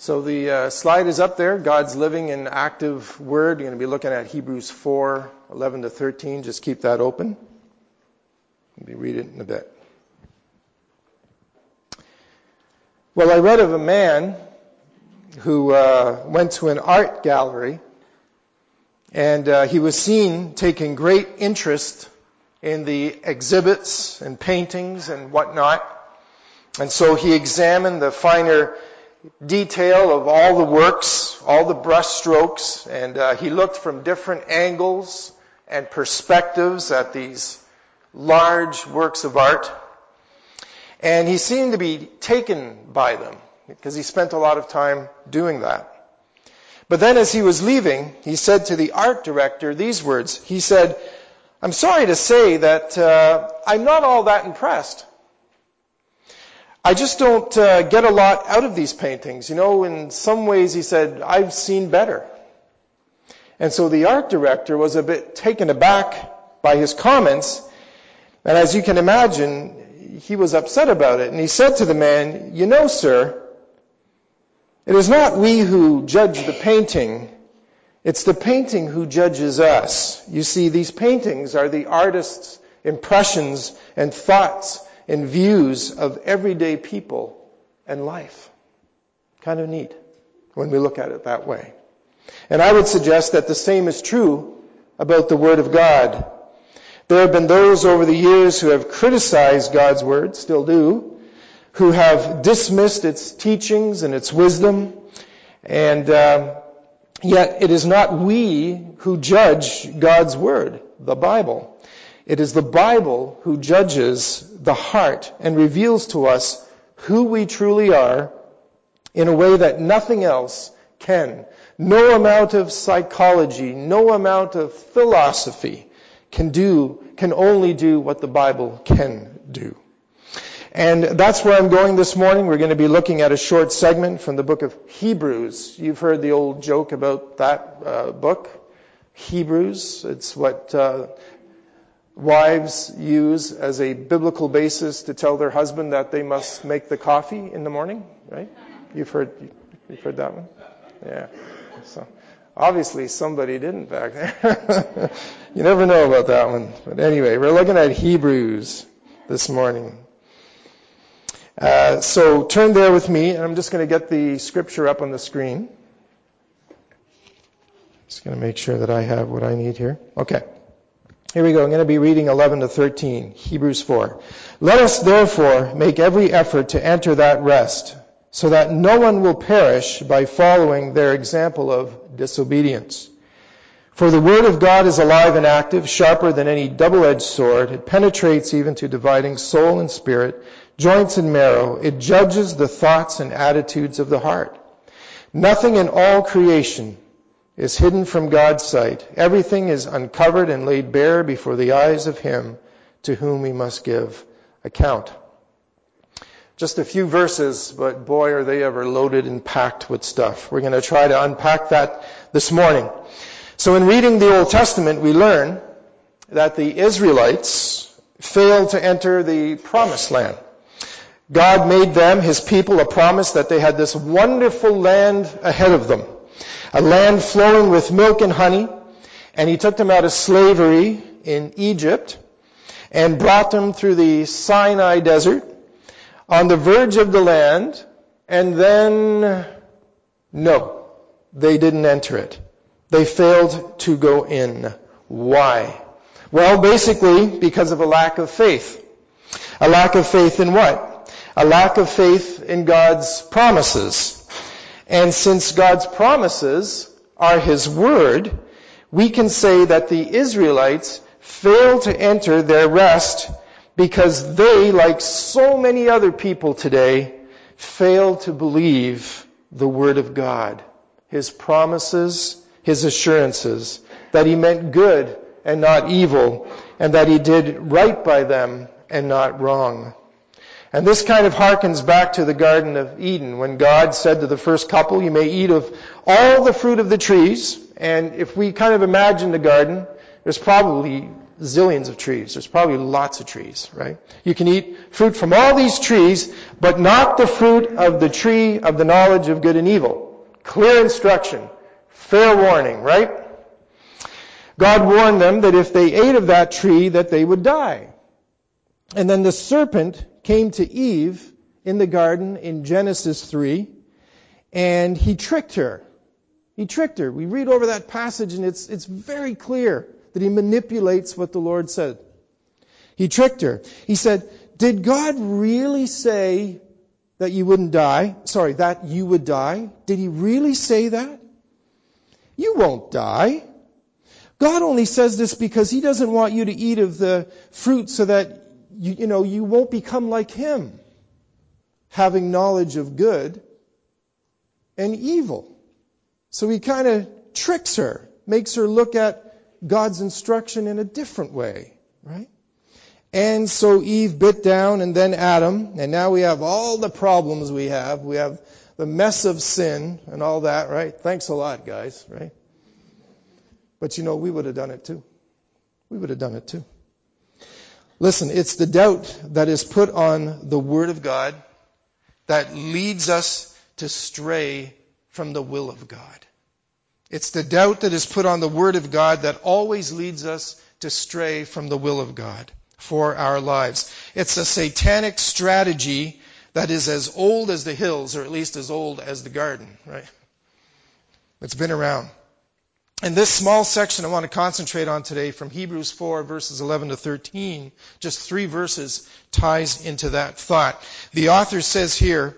So the uh, slide is up there. God's living and active word. You're going to be looking at Hebrews 4, 11 to 13. Just keep that open. Maybe read it in a bit. Well, I read of a man who uh, went to an art gallery and uh, he was seen taking great interest in the exhibits and paintings and whatnot. And so he examined the finer detail of all the works, all the brush strokes, and uh, he looked from different angles and perspectives at these large works of art. And he seemed to be taken by them because he spent a lot of time doing that. But then as he was leaving, he said to the art director these words. He said, I'm sorry to say that uh, I'm not all that impressed. I just don't uh, get a lot out of these paintings. You know, in some ways, he said, I've seen better. And so the art director was a bit taken aback by his comments. And as you can imagine, he was upset about it. And he said to the man, You know, sir, it is not we who judge the painting, it's the painting who judges us. You see, these paintings are the artist's impressions and thoughts and views of everyday people and life. Kind of neat when we look at it that way. And I would suggest that the same is true about the Word of God. There have been those over the years who have criticized God's Word, still do, who have dismissed its teachings and its wisdom, and uh, yet it is not we who judge God's Word, the Bible. It is the Bible who judges the heart and reveals to us who we truly are in a way that nothing else can. No amount of psychology, no amount of philosophy can do, can only do what the Bible can do. And that's where I'm going this morning. We're going to be looking at a short segment from the book of Hebrews. You've heard the old joke about that uh, book, Hebrews. It's what uh, wives use as a biblical basis to tell their husband that they must make the coffee in the morning, right? You've heard, you've heard that one? Yeah. So obviously somebody didn't back there. you never know about that one. But anyway, we're looking at Hebrews this morning. Uh, so turn there with me, and I'm just going to get the scripture up on the screen. Just going to make sure that I have what I need here. Okay. Here we go. I'm going to be reading 11 to 13, Hebrews 4. Let us therefore make every effort to enter that rest, so that no one will perish by following their example of disobedience. For the word of God is alive and active, sharper than any double-edged sword. It penetrates even to dividing soul and spirit, joints and marrow. It judges the thoughts and attitudes of the heart. Nothing in all creation is hidden from God's sight. Everything is uncovered and laid bare before the eyes of Him to whom we must give account. Just a few verses, but boy, are they ever loaded and packed with stuff. We're going to try to unpack that this morning. So in reading the Old Testament, we learn that the Israelites failed to enter the promised land. God made them, his people, a promise that they had this wonderful land ahead of them. A land flowing with milk and honey. And he took them out of slavery in Egypt and brought them through the Sinai desert on the verge of the land. And then, no, they didn't enter it. They failed to go in. Why? Well, basically because of a lack of faith. A lack of faith in what? a lack of faith in God's promises. And since God's promises are His Word, we can say that the Israelites failed to enter their rest because they, like so many other people today, failed to believe the Word of God, His promises, His assurances, that He meant good and not evil, and that He did right by them and not wrong. And this kind of harkens back to the Garden of Eden when God said to the first couple, you may eat of all the fruit of the trees. And if we kind of imagine the garden, there's probably zillions of trees. There's probably lots of trees, right? You can eat fruit from all these trees, but not the fruit of the tree of the knowledge of good and evil. Clear instruction. Fair warning, right? God warned them that if they ate of that tree that they would die. And then the serpent came to Eve in the garden in Genesis 3 and he tricked her. He tricked her. We read over that passage and it's, it's very clear that he manipulates what the Lord said. He tricked her. He said, Did God really say that you wouldn't die? Sorry, that you would die? Did he really say that? You won't die. God only says this because he doesn't want you to eat of the fruit so that you, you know, you won't become like him, having knowledge of good and evil. So he kind of tricks her, makes her look at God's instruction in a different way, right? And so Eve bit down and then Adam, and now we have all the problems we have. We have the mess of sin and all that, right? Thanks a lot, guys, right? But you know, we would have done it too. We would have done it too. Listen, it's the doubt that is put on the Word of God that leads us to stray from the will of God. It's the doubt that is put on the Word of God that always leads us to stray from the will of God for our lives. It's a satanic strategy that is as old as the hills, or at least as old as the garden, right? It's been around. And this small section I want to concentrate on today from Hebrews 4 verses 11 to 13, just three verses ties into that thought. The author says here,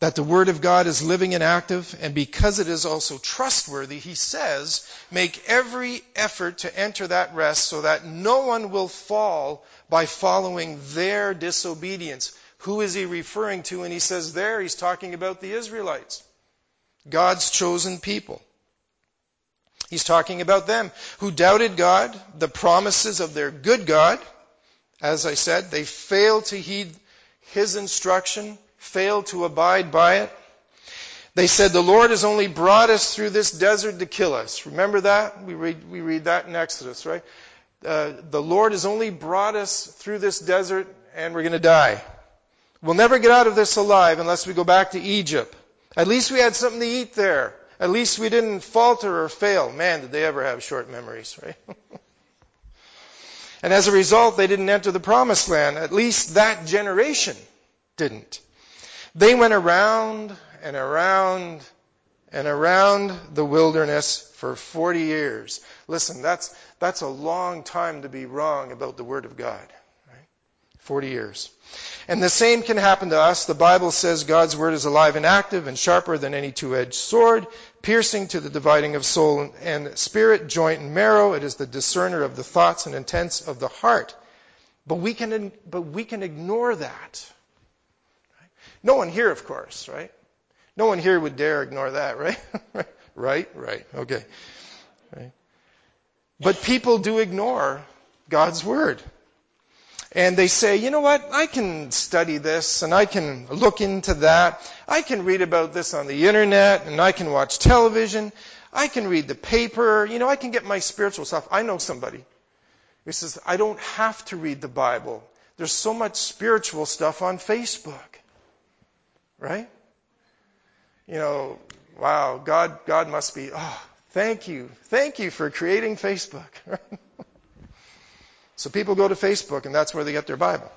that the Word of God is living and active, and because it is also trustworthy, he says, make every effort to enter that rest so that no one will fall by following their disobedience. Who is he referring to? And he says there, he's talking about the Israelites, God's chosen people. He's talking about them who doubted God, the promises of their good God. As I said, they failed to heed his instruction failed to abide by it. They said, The Lord has only brought us through this desert to kill us. Remember that? We read, we read that in Exodus, right? Uh, the Lord has only brought us through this desert and we're going to die. We'll never get out of this alive unless we go back to Egypt. At least we had something to eat there. At least we didn't falter or fail. Man, did they ever have short memories, right? and as a result, they didn't enter the promised land. At least that generation didn't. They went around and around and around the wilderness for 40 years. Listen, that's, that's a long time to be wrong about the Word of God. Right? 40 years. And the same can happen to us. The Bible says God's Word is alive and active and sharper than any two-edged sword, piercing to the dividing of soul and spirit, joint and marrow. It is the discerner of the thoughts and intents of the heart. But we can, but we can ignore that. No one here, of course, right? No one here would dare ignore that, right? right? Right. Okay. Right. But people do ignore God's Word. And they say, you know what? I can study this and I can look into that. I can read about this on the internet and I can watch television. I can read the paper. You know, I can get my spiritual stuff. I know somebody who says, I don't have to read the Bible. There's so much spiritual stuff on Facebook. Right? You know, wow, God, God must be, oh, thank you. Thank you for creating Facebook. so people go to Facebook and that's where they get their Bible.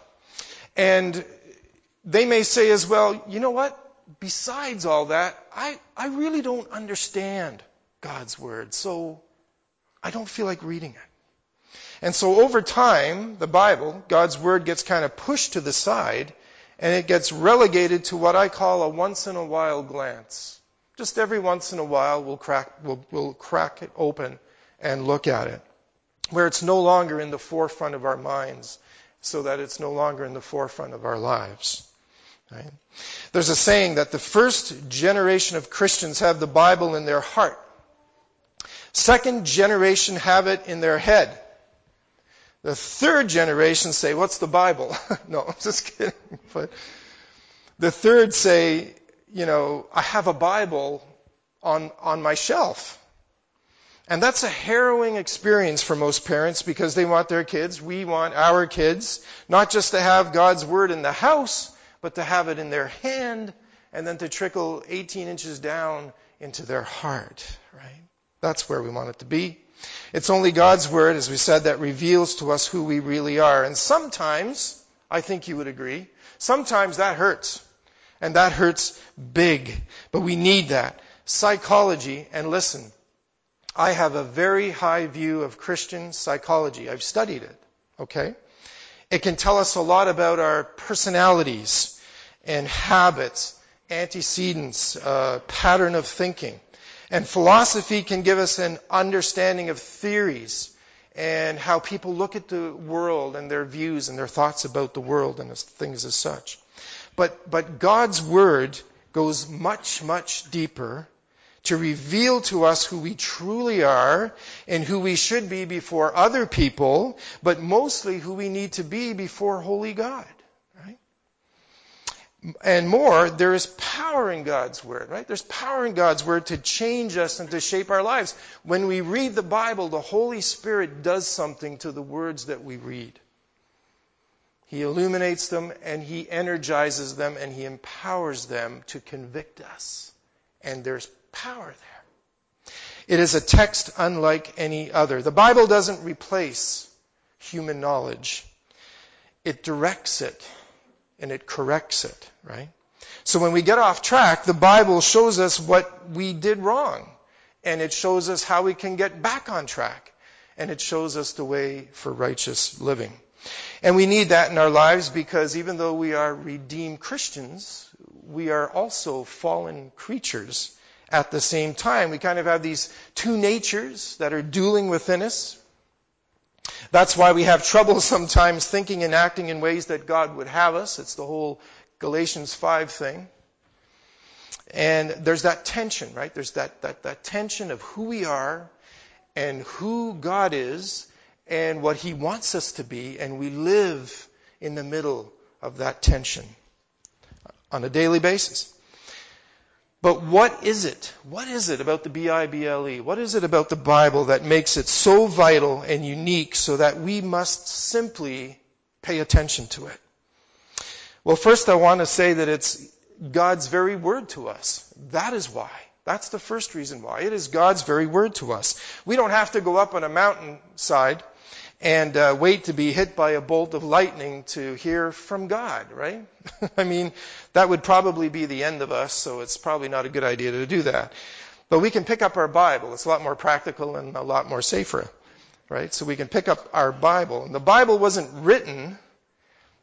And they may say as well, you know what? Besides all that, I, I really don't understand God's Word, so I don't feel like reading it. And so over time, the Bible, God's Word gets kind of pushed to the side and it gets relegated to what I call a once in a while glance. Just every once in a while, we'll crack, we'll, we'll crack it open and look at it, where it's no longer in the forefront of our minds, so that it's no longer in the forefront of our lives. Right? There's a saying that the first generation of Christians have the Bible in their heart. Second generation have it in their head. The third generation say, What's the Bible? no, I'm just kidding. But the third say, You know, I have a Bible on, on my shelf. And that's a harrowing experience for most parents because they want their kids, we want our kids, not just to have God's Word in the house, but to have it in their hand and then to trickle 18 inches down into their heart, right? That's where we want it to be. It's only God's Word, as we said, that reveals to us who we really are. And sometimes, I think you would agree, sometimes that hurts. And that hurts big. But we need that. Psychology, and listen, I have a very high view of Christian psychology. I've studied it. Okay? It can tell us a lot about our personalities and habits, antecedents, uh, pattern of thinking. And philosophy can give us an understanding of theories and how people look at the world and their views and their thoughts about the world and things as such. But, but God's Word goes much, much deeper to reveal to us who we truly are and who we should be before other people, but mostly who we need to be before Holy God and more, there is power in God's Word, right? There's power in God's Word to change us and to shape our lives. When we read the Bible, the Holy Spirit does something to the words that we read. He illuminates them and He energizes them and He empowers them to convict us. And there's power there. It is a text unlike any other. The Bible doesn't replace human knowledge. It directs it and it corrects it, right? So when we get off track, the Bible shows us what we did wrong. And it shows us how we can get back on track. And it shows us the way for righteous living. And we need that in our lives because even though we are redeemed Christians, we are also fallen creatures at the same time. We kind of have these two natures that are dueling within us. That's why we have trouble sometimes thinking and acting in ways that God would have us. It's the whole Galatians 5 thing. And there's that tension, right? There's that, that, that tension of who we are and who God is and what He wants us to be, and we live in the middle of that tension on a daily basis. But what is it? What is it about the B-I-B-L-E? What is it about the Bible that makes it so vital and unique so that we must simply pay attention to it? Well, first I want to say that it's God's very word to us. That is why. That's the first reason why. It is God's very word to us. We don't have to go up on a mountainside and uh, wait to be hit by a bolt of lightning to hear from God, right? I mean, that would probably be the end of us, so it's probably not a good idea to do that. But we can pick up our Bible. It's a lot more practical and a lot more safer, right? So we can pick up our Bible. And the Bible wasn't written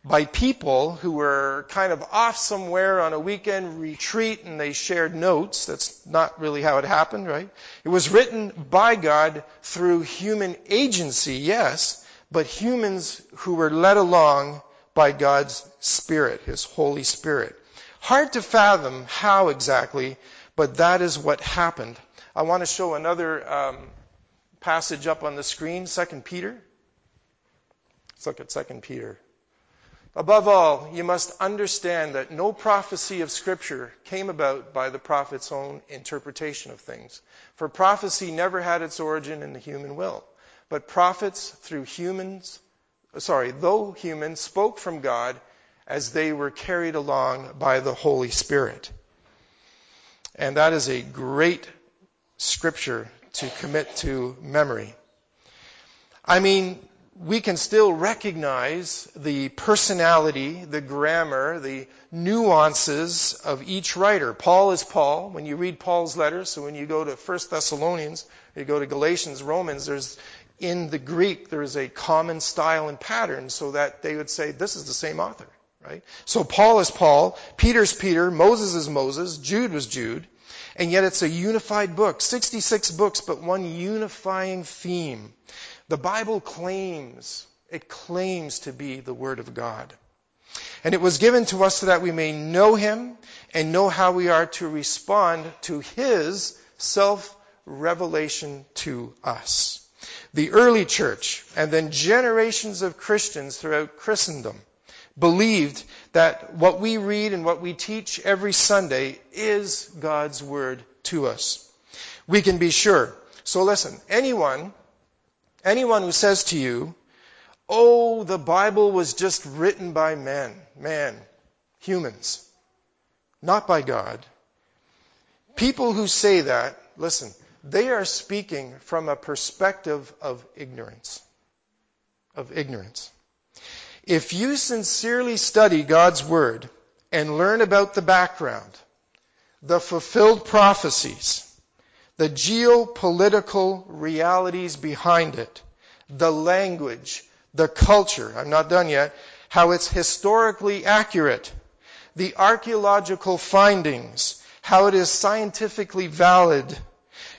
by people who were kind of off somewhere on a weekend retreat and they shared notes. That's not really how it happened, right? It was written by God through human agency, yes, but humans who were led along by God's Spirit, His Holy Spirit. Hard to fathom how exactly, but that is what happened. I want to show another um, passage up on the screen, 2 Peter. Let's look at 2 Peter. Above all, you must understand that no prophecy of Scripture came about by the prophet's own interpretation of things. For prophecy never had its origin in the human will. But prophets through humans, sorry, though humans spoke from God as they were carried along by the Holy Spirit. And that is a great scripture to commit to memory. I mean, we can still recognize the personality, the grammar, the nuances of each writer. Paul is Paul. When you read Paul's letters, so when you go to 1 Thessalonians, you go to Galatians, Romans, there's in the Greek there's a common style and pattern so that they would say this is the same author, right? So Paul is Paul, Peter's Peter, Moses is Moses, Jude was Jude, and yet it's a unified book, 66 books but one unifying theme. The Bible claims, it claims to be the Word of God. And it was given to us so that we may know Him and know how we are to respond to His self-revelation to us. The early church and then generations of Christians throughout Christendom believed that what we read and what we teach every Sunday is God's Word to us. We can be sure So listen, anyone, anyone who says to you, oh, the Bible was just written by men, man, humans, not by God. People who say that, listen, they are speaking from a perspective of ignorance. Of ignorance. If you sincerely study God's Word and learn about the background, the fulfilled prophecies, the geopolitical realities behind it, the language, the culture, I'm not done yet, how it's historically accurate, the archaeological findings, how it is scientifically valid,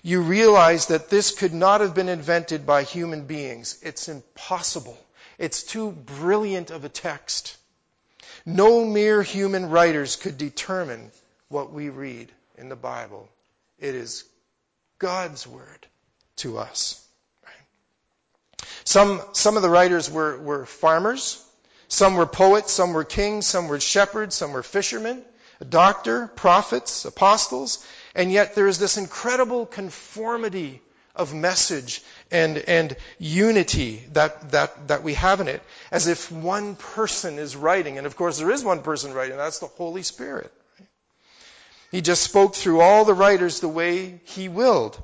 you realize that this could not have been invented by human beings. It's impossible. It's too brilliant of a text. No mere human writers could determine what we read in the Bible. It is God's word to us. Some, some of the writers were, were farmers. Some were poets. Some were kings. Some were shepherds. Some were fishermen. A doctor, prophets, apostles. And yet there is this incredible conformity of message and, and unity that, that, that we have in it, as if one person is writing. And of course, there is one person writing, that's the Holy Spirit. He just spoke through all the writers the way He willed.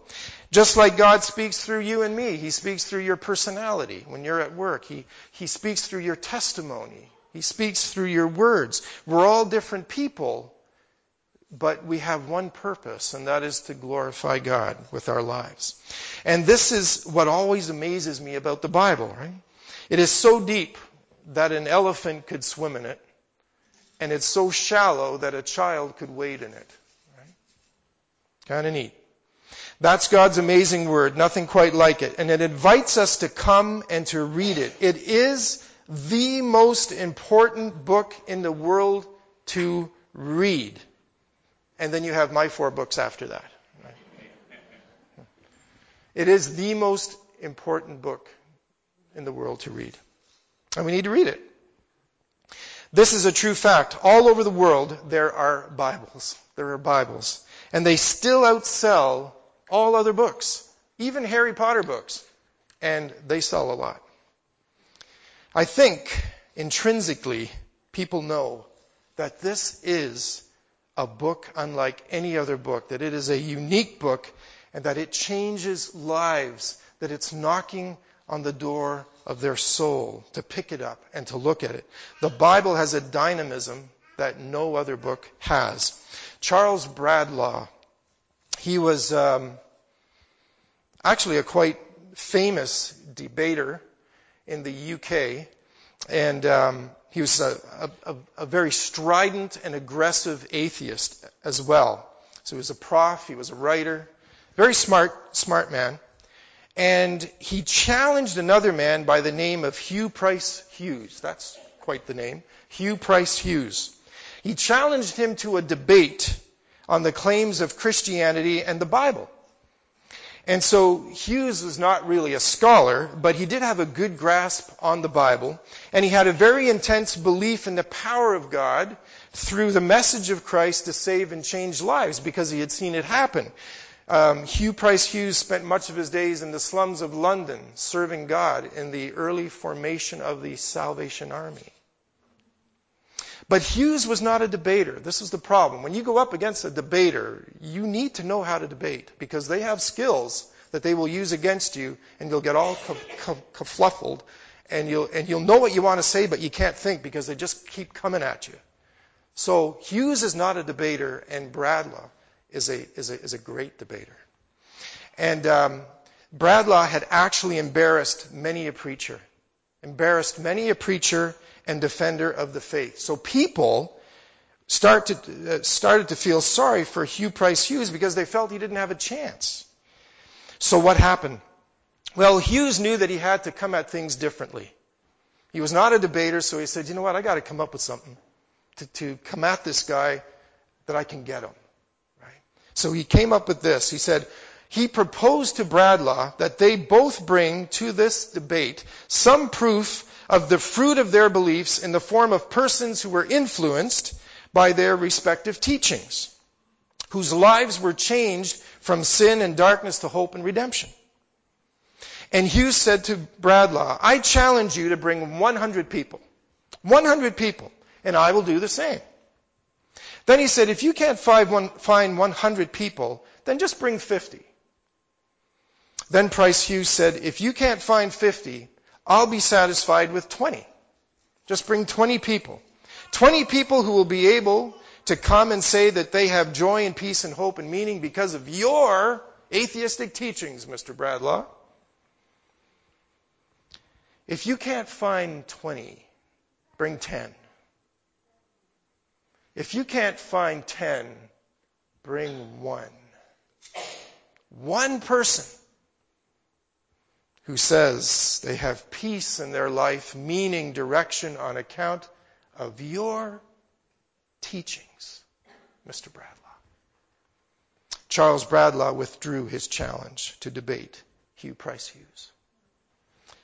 Just like God speaks through you and me, He speaks through your personality when you're at work. He, he speaks through your testimony. He speaks through your words. We're all different people, but we have one purpose, and that is to glorify God with our lives. And this is what always amazes me about the Bible, right? It is so deep that an elephant could swim in it, and it's so shallow that a child could wade in it. Right? Kind of neat. That's God's amazing word, nothing quite like it. And it invites us to come and to read it. It is the most important book in the world to read. And then you have my four books after that. It is the most important book in the world to read. And we need to read it. This is a true fact. All over the world, there are Bibles. There are Bibles. And they still outsell all other books, even Harry Potter books. And they sell a lot. I think intrinsically people know that this is a book unlike any other book, that it is a unique book, and that it changes lives, that it's knocking on the door of their soul to pick it up and to look at it. The Bible has a dynamism that no other book has. Charles Bradlaugh, he was um, actually a quite famous debater in the UK, and um, he was a, a, a, very strident and aggressive atheist as well. So he was a prof, he was a writer, very smart, smart man. And he challenged another man by the name of Hugh Price Hughes. That's quite the name. Hugh Price Hughes. He challenged him to a debate on the claims of Christianity and the Bible. And so Hughes was not really a scholar, but he did have a good grasp on the Bible, and he had a very intense belief in the power of God through the message of Christ to save and change lives because he had seen it happen. Um, Hugh Price Hughes spent much of his days in the slums of London serving God in the early formation of the Salvation Army. But Hughes was not a debater. This is the problem. When you go up against a debater, you need to know how to debate because they have skills that they will use against you and you'll get all kerfluffled and you'll, and you'll know what you want to say but you can't think because they just keep coming at you. So Hughes is not a debater and Bradlaugh is a, is a, is a great debater. And um, Bradlaugh had actually embarrassed many a preacher, embarrassed many a preacher and defender of the faith. So people start to, uh, started to feel sorry for Hugh Price Hughes because they felt he didn't have a chance. So what happened? Well, Hughes knew that he had to come at things differently. He was not a debater, so he said, you know what, I got to come up with something to, to come at this guy that I can get him. So he came up with this. He said, he proposed to Bradlaugh that they both bring to this debate some proof of the fruit of their beliefs in the form of persons who were influenced by their respective teachings. whose lives were changed from sin and darkness to hope and redemption. And Hughes said to Bradlaugh, I challenge you to bring 100 people. 100 people, and I will do the same. Then he said, if you can't find 100 people, then just bring 50. Then Price Hughes said, if you can't find 50, I'll be satisfied with 20. Just bring 20 people. 20 people who will be able to come and say that they have joy and peace and hope and meaning because of your atheistic teachings, Mr. Bradlaugh. If you can't find 20, bring 10. If you can't find 10, bring one. One person who says they have peace in their life, meaning, direction on account of your teachings, Mr. Bradlaugh. Charles Bradlaugh withdrew his challenge to debate Hugh Price Hughes.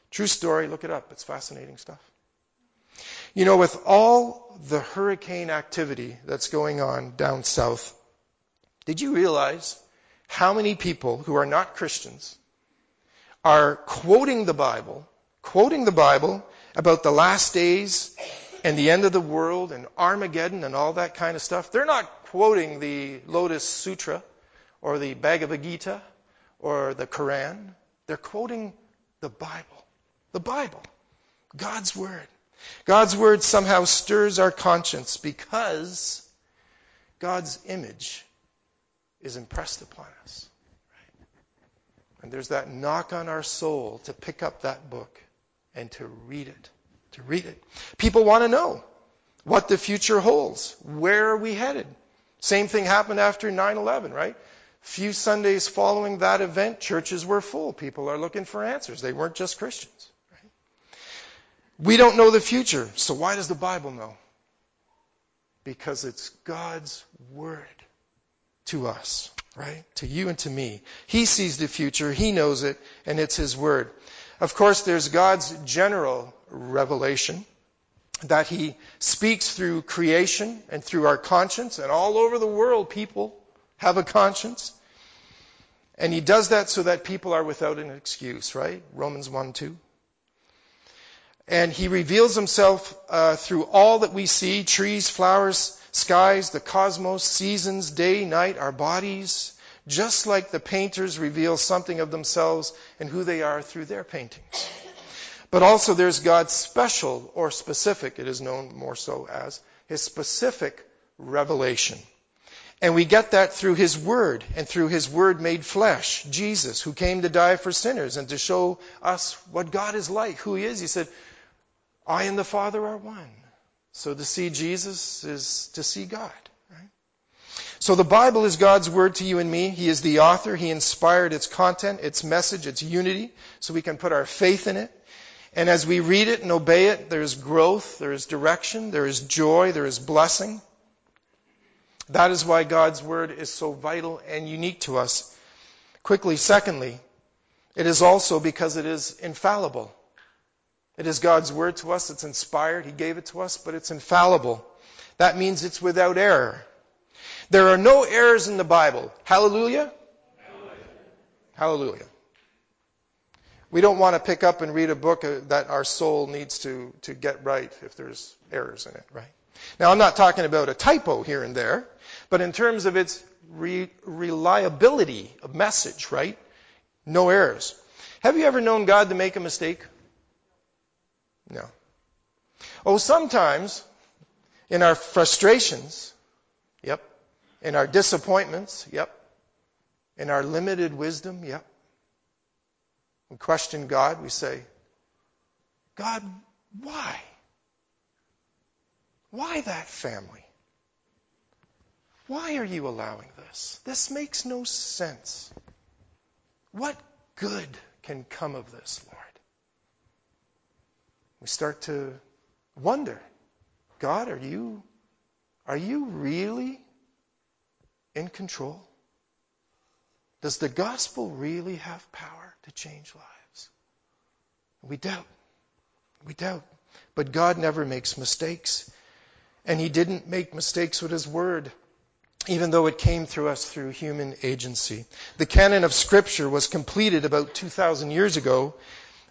True story, look it up. It's fascinating stuff. You know, with all the hurricane activity that's going on down south, did you realize how many people who are not Christians are quoting the Bible, quoting the Bible about the last days and the end of the world and Armageddon and all that kind of stuff. They're not quoting the Lotus Sutra or the Bhagavad Gita or the Quran. They're quoting the Bible. The Bible. God's Word. God's Word somehow stirs our conscience because God's image is impressed upon us. And there's that knock on our soul to pick up that book and to read it. To read it. People want to know what the future holds. Where are we headed? Same thing happened after 9-11, right? Few Sundays following that event, churches were full. People are looking for answers. They weren't just Christians. We don't know the future, so why does the Bible know? Because it's God's Word to us right? To you and to me. He sees the future, He knows it, and it's His Word. Of course, there's God's general revelation that He speaks through creation and through our conscience, and all over the world people have a conscience. And He does that so that people are without an excuse, right? Romans 1 2. And He reveals Himself uh, through all that we see trees, flowers, skies, the cosmos, seasons, day, night, our bodies, just like the painters reveal something of themselves and who they are through their paintings. But also there's God's special or specific, it is known more so as, his specific revelation. And we get that through His Word and through His Word made flesh, Jesus, who came to die for sinners and to show us what God is like, who He is. He said, I and the Father are one. So to see Jesus is to see God. So the Bible is God's word to you and me. He is the author. He inspired its content, its message, its unity, so we can put our faith in it. And as we read it and obey it, there is growth, there is direction, there is joy, there is blessing. That is why God's word is so vital and unique to us. Quickly, secondly, it is also because it is infallible. It is God's word to us. It's inspired. He gave it to us, but it's infallible. That means it's without error. There are no errors in the Bible. Hallelujah? Hallelujah. We don't want to pick up and read a book uh, that our soul needs to, to get right if there's errors in it, right? Now, I'm not talking about a typo here and there, but in terms of its re- reliability of message, right? No errors. Have you ever known God to make a mistake? No. Oh, sometimes in our frustrations, yep. In our disappointments, yep. In our limited wisdom, yep. We question God, we say, God, why? Why that family? Why are you allowing this? This makes no sense. What good can come of this? We start to wonder God, are you, are you really in control? Does the gospel really have power to change lives? We doubt. We doubt. But God never makes mistakes. And He didn't make mistakes with His Word. even though it came through us through human agency. The canon of Scripture was completed about 2,000 years ago.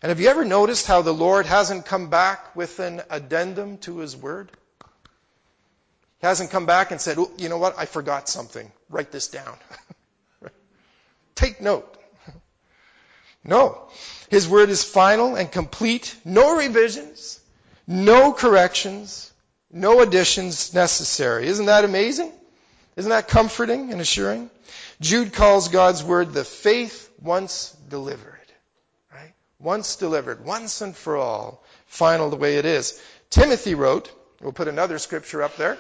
And have you ever noticed how the Lord hasn't come back with an addendum to His Word? He hasn't come back and said, oh, you know what, I forgot something. Write this down. Take note. No. His Word is final and complete. No revisions. No corrections. No additions necessary. Isn't that amazing? Isn't that comforting and assuring? Jude calls God's word the faith once delivered. Once delivered, once and for all, final the way it is. Timothy wrote, we'll put another scripture up there.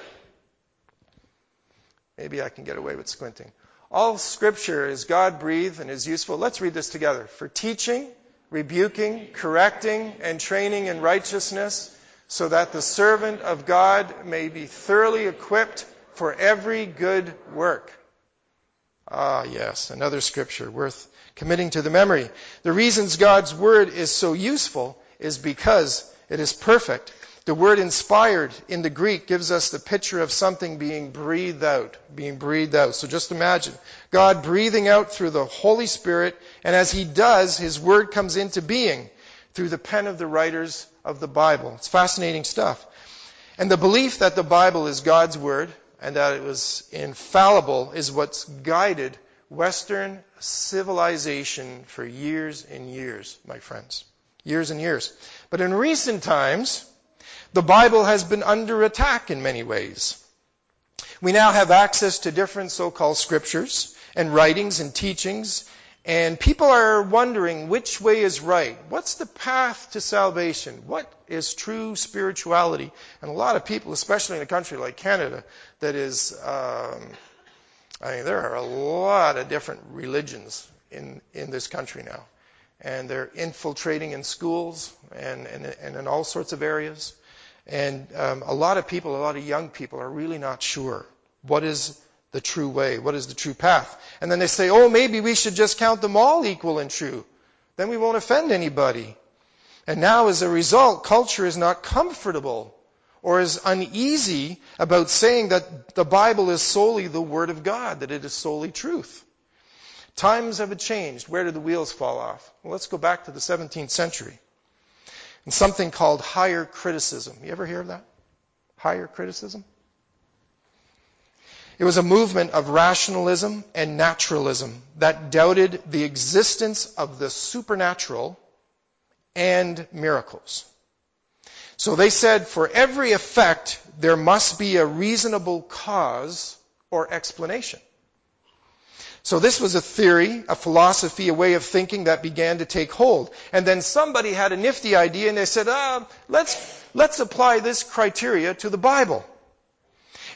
Maybe I can get away with squinting. All scripture is God breathed and is useful. Let's read this together. For teaching, rebuking, correcting, and training in righteousness, so that the servant of God may be thoroughly equipped for every good work. Ah, yes, another scripture worth committing to the memory. The reasons God's word is so useful is because it is perfect. The word inspired in the Greek gives us the picture of something being breathed out, being breathed out. So just imagine God breathing out through the Holy Spirit, and as He does, His word comes into being through the pen of the writers of the Bible. It's fascinating stuff. And the belief that the Bible is God's word and that it was infallible is what's guided Western civilization for years and years, my friends. Years and years. But in recent times, the Bible has been under attack in many ways. We now have access to different so-called scriptures and writings and teachings and people are wondering which way is right. What's the path to salvation? What is true spirituality? And a lot of people, especially in a country like Canada, that is, um, I mean, there are a lot of different religions in, in this country now. And they're infiltrating in schools and, and, and in all sorts of areas. And um, a lot of people, a lot of young people are really not sure what is the true way? What is the true path? And then they say, oh, maybe we should just count them all equal and true. Then we won't offend anybody. And now, as a result, culture is not comfortable or is uneasy about saying that the Bible is solely the Word of God, that it is solely truth. Times have changed. Where did the wheels fall off? Well, let's go back to the 17th century. And something called higher criticism. You ever hear of that? Higher criticism? It was a movement of rationalism and naturalism that doubted the existence of the supernatural and miracles. So they said for every effect, there must be a reasonable cause or explanation. So this was a theory, a philosophy, a way of thinking that began to take hold. And then somebody had a nifty idea and they said, ah, let's, let's apply this criteria to the Bible.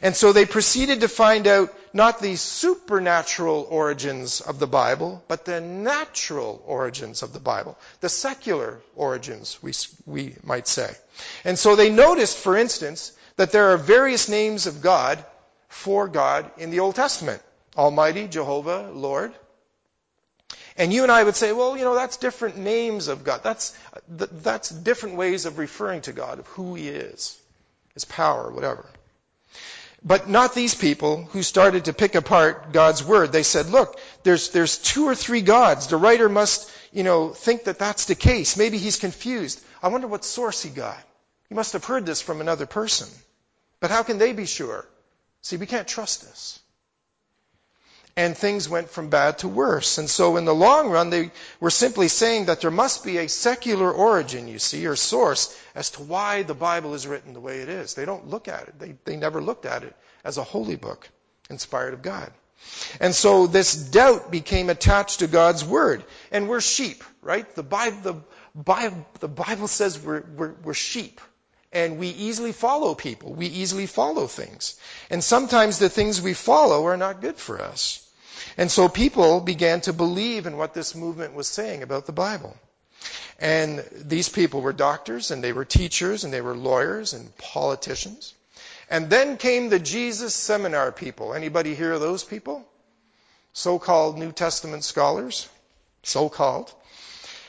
And so they proceeded to find out not the supernatural origins of the Bible, but the natural origins of the Bible, the secular origins, we, we might say. And so they noticed, for instance, that there are various names of God for God in the Old Testament. Almighty, Jehovah, Lord. And you and I would say, well, you know, that's different names of God. That's, that's different ways of referring to God, of who He is, His power, whatever. But not these people who started to pick apart God's word. They said, look, there's, there's two or three gods. The writer must, you know, think that that's the case. Maybe he's confused. I wonder what source he got. He must have heard this from another person. But how can they be sure? See, we can't trust this and things went from bad to worse. And so in the long run, they were simply saying that there must be a secular origin, you see, or source as to why the Bible is written the way it is. They don't look at it. They, they never looked at it as a holy book inspired of God. And so this doubt became attached to God's word. And we're sheep, right? The Bible, the Bible, the Bible says we're, we're, we're sheep and we easily follow people. We easily follow things. And sometimes the things we follow are not good for us. And so people began to believe in what this movement was saying about the Bible. And these people were doctors and they were teachers and they were lawyers and politicians. And then came the Jesus seminar people. Anybody hear of those people? So-called New Testament scholars, so-called,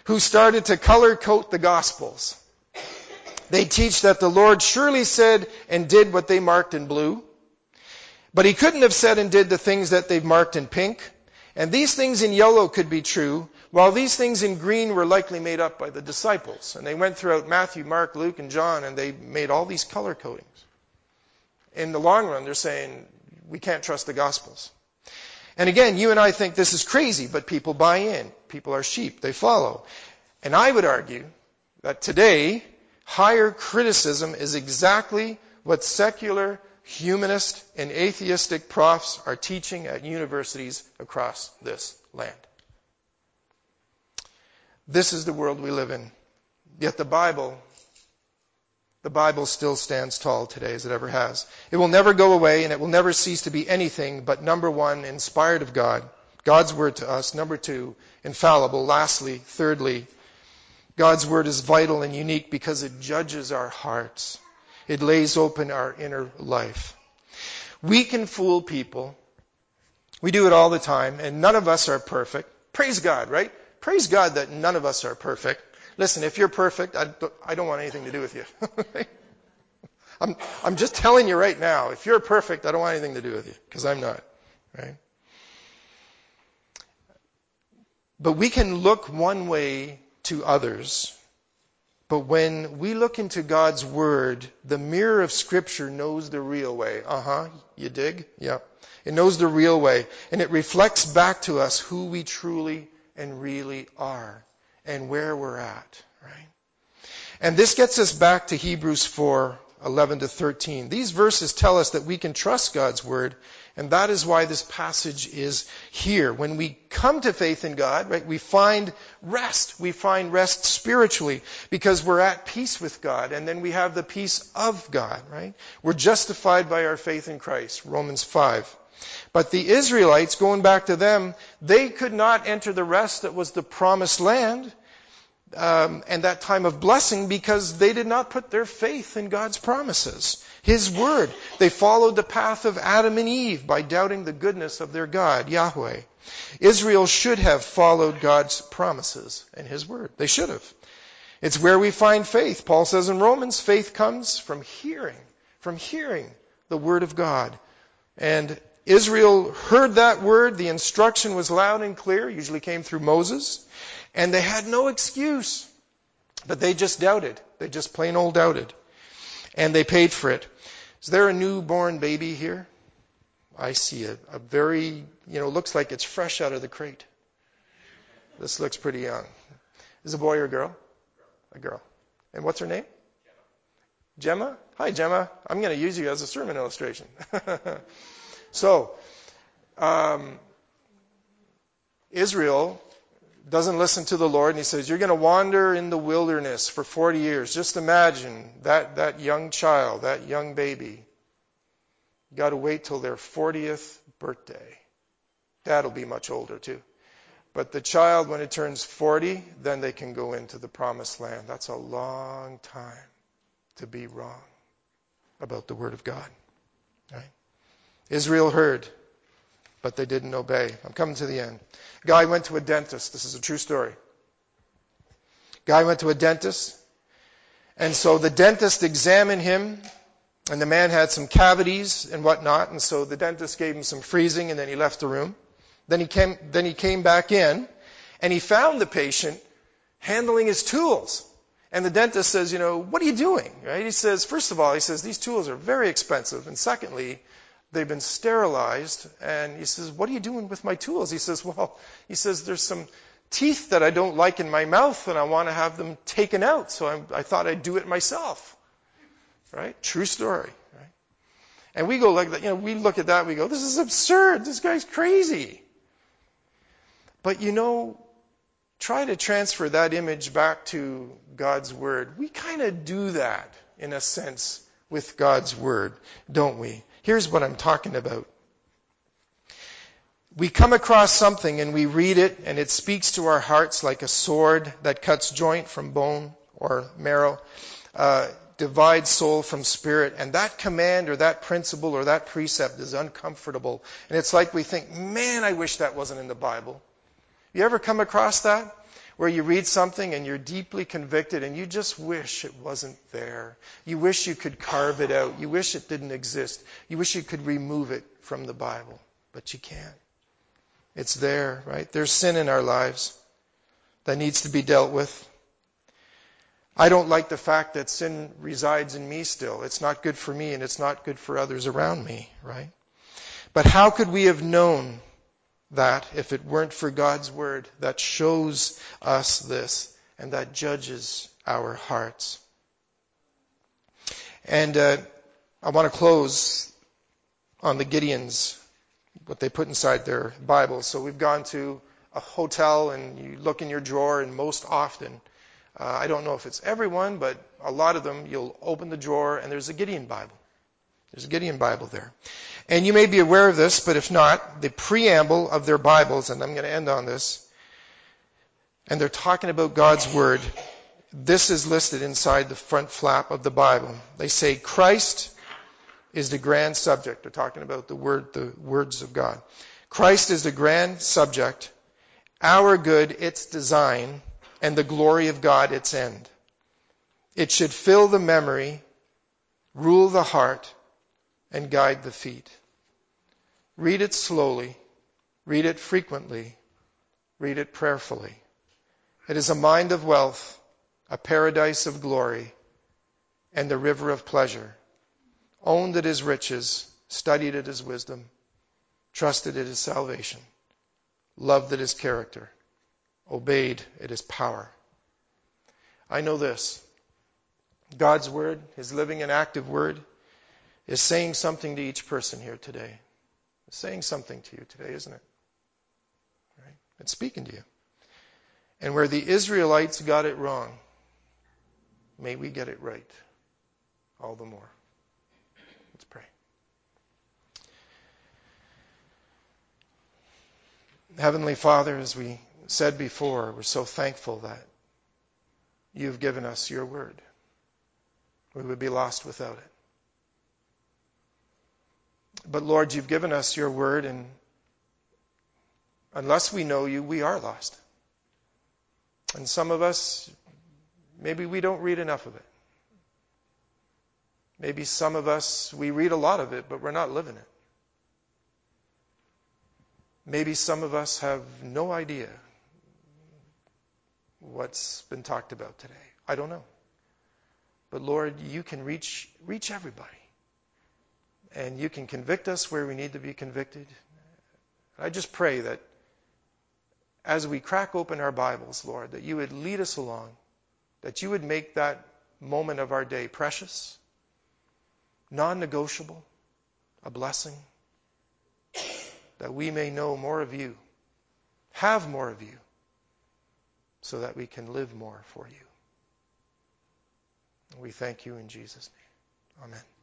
who started to color code the Gospels. They teach that the Lord surely said and did what they marked in blue, But he couldn't have said and did the things that they've marked in pink. And these things in yellow could be true, while these things in green were likely made up by the disciples. And they went throughout Matthew, Mark, Luke, and John, and they made all these color codings. In the long run, they're saying, we can't trust the Gospels. And again, you and I think this is crazy, but people buy in. People are sheep. They follow. And I would argue that today, higher criticism is exactly what secular, humanist, and atheistic profs are teaching at universities across this land. This is the world we live in. Yet the Bible the Bible still stands tall today as it ever has. It will never go away and it will never cease to be anything but number one, inspired of God, God's word to us. Number two, infallible. Lastly, thirdly, God's word is vital and unique because it judges our hearts. It lays open our inner life. We can fool people. We do it all the time and none of us are perfect. Praise God, right? Praise God that none of us are perfect. Listen, if you're perfect, I don't, I don't want anything to do with you. I'm, I'm just telling you right now, if you're perfect, I don't want anything to do with you, because I'm not. Right? But we can look one way to others. But when we look into God's Word, the mirror of Scripture knows the real way. Uh huh. You dig? Yeah. It knows the real way. And it reflects back to us who we truly and really are and where we're at, right? And this gets us back to Hebrews 4, 11 to 13. These verses tell us that we can trust God's word, and that is why this passage is here. When we come to faith in God, right, we find rest. We find rest spiritually because we're at peace with God, and then we have the peace of God, right? We're justified by our faith in Christ, Romans 5. But the Israelites, going back to them, they could not enter the rest that was the promised land um, and that time of blessing because they did not put their faith in God's promises, His Word. They followed the path of Adam and Eve by doubting the goodness of their God, Yahweh. Israel should have followed God's promises and His Word. They should have. It's where we find faith. Paul says in Romans, faith comes from hearing, from hearing the Word of God. And Israel heard that word. The instruction was loud and clear, usually came through Moses. And they had no excuse. But they just doubted. They just plain old doubted. And they paid for it. Is there a newborn baby here? I see a, a very, you know, looks like it's fresh out of the crate. This looks pretty young. Is it a boy or a girl? A girl. And what's her name? Gemma. Hi, Gemma. I'm going to use you as a sermon illustration. So, um, Israel doesn't listen to the Lord, and he says, You're going to wander in the wilderness for 40 years. Just imagine that, that young child, that young baby. You got to wait till their 40th birthday. Dad'll be much older too. But the child, when it turns 40, then they can go into the promised land. That's a long time to be wrong about the Word of God. Right? Israel heard, but they didn't obey. I'm coming to the end. Guy went to a dentist. This is a true story. Guy went to a dentist, and so the dentist examined him, and the man had some cavities and whatnot, and so the dentist gave him some freezing, and then he left the room. Then he came, then he came back in, and he found the patient handling his tools. And the dentist says, you know, what are you doing? Right? He says, first of all, he says, these tools are very expensive. And secondly, they've been sterilized. And he says, What are you doing with my tools? He says, Well, he says, There's some teeth that I don't like in my mouth and I want to have them taken out. So I'm, i thought I'd do it myself. Right? True story. Right? And we go like that, you know, we look at that, we go, This is absurd. This guy's crazy. But you know, try to transfer that image back to God's Word. We kind of do that in a sense with God's Word, don't we? Here's what I'm talking about. We come across something and we read it and it speaks to our hearts like a sword that cuts joint from bone or marrow, uh, divides soul from spirit. And that command or that principle or that precept is uncomfortable. And it's like we think, man, I wish that wasn't in the Bible. You ever come across that? Where you read something and you're deeply convicted and you just wish it wasn't there. You wish you could carve it out. You wish it didn't exist. You wish you could remove it from the Bible, but you can't. It's there, right? There's sin in our lives that needs to be dealt with. I don't like the fact that sin resides in me still. It's not good for me and it's not good for others around me, right? But how could we have known that if it weren't for God's word that shows us this and that judges our hearts. And uh, I want to close on the Gideons, what they put inside their Bibles. So we've gone to a hotel and you look in your drawer, and most often, uh, I don't know if it's everyone, but a lot of them, you'll open the drawer and there's a Gideon Bible. There's a Gideon Bible there. And you may be aware of this, but if not, the preamble of their Bibles, and I'm going to end on this, and they're talking about God's Word. This is listed inside the front flap of the Bible. They say Christ is the grand subject. They're talking about the word, the words of God. Christ is the grand subject, our good, its design, and the glory of God, its end. It should fill the memory, rule the heart, and guide the feet. Read it slowly, read it frequently, read it prayerfully. It is a mind of wealth, a paradise of glory, and the river of pleasure. Owned it as riches, studied it as wisdom, trusted it as salvation, loved it as character, obeyed it as power. I know this. God's Word, His living and active Word, is saying something to each person here today. It's saying something to you today, isn't it? Right? It's speaking to you. And where the Israelites got it wrong, may we get it right all the more. Let's pray. Heavenly Father, as we said before, we're so thankful that you've given us your word. We would be lost without it. But Lord, you've given us your word, and unless we know you, we are lost. And some of us, maybe we don't read enough of it. Maybe some of us, we read a lot of it, but we're not living it. Maybe some of us have no idea what's been talked about today. I don't know. But Lord, you can reach, reach everybody and you can convict us where we need to be convicted. I just pray that as we crack open our Bibles, Lord, that you would lead us along, that you would make that moment of our day precious, non negotiable, a blessing, that we may know more of you, have more of you, so that we can live more for you. We thank you in Jesus' name. Amen.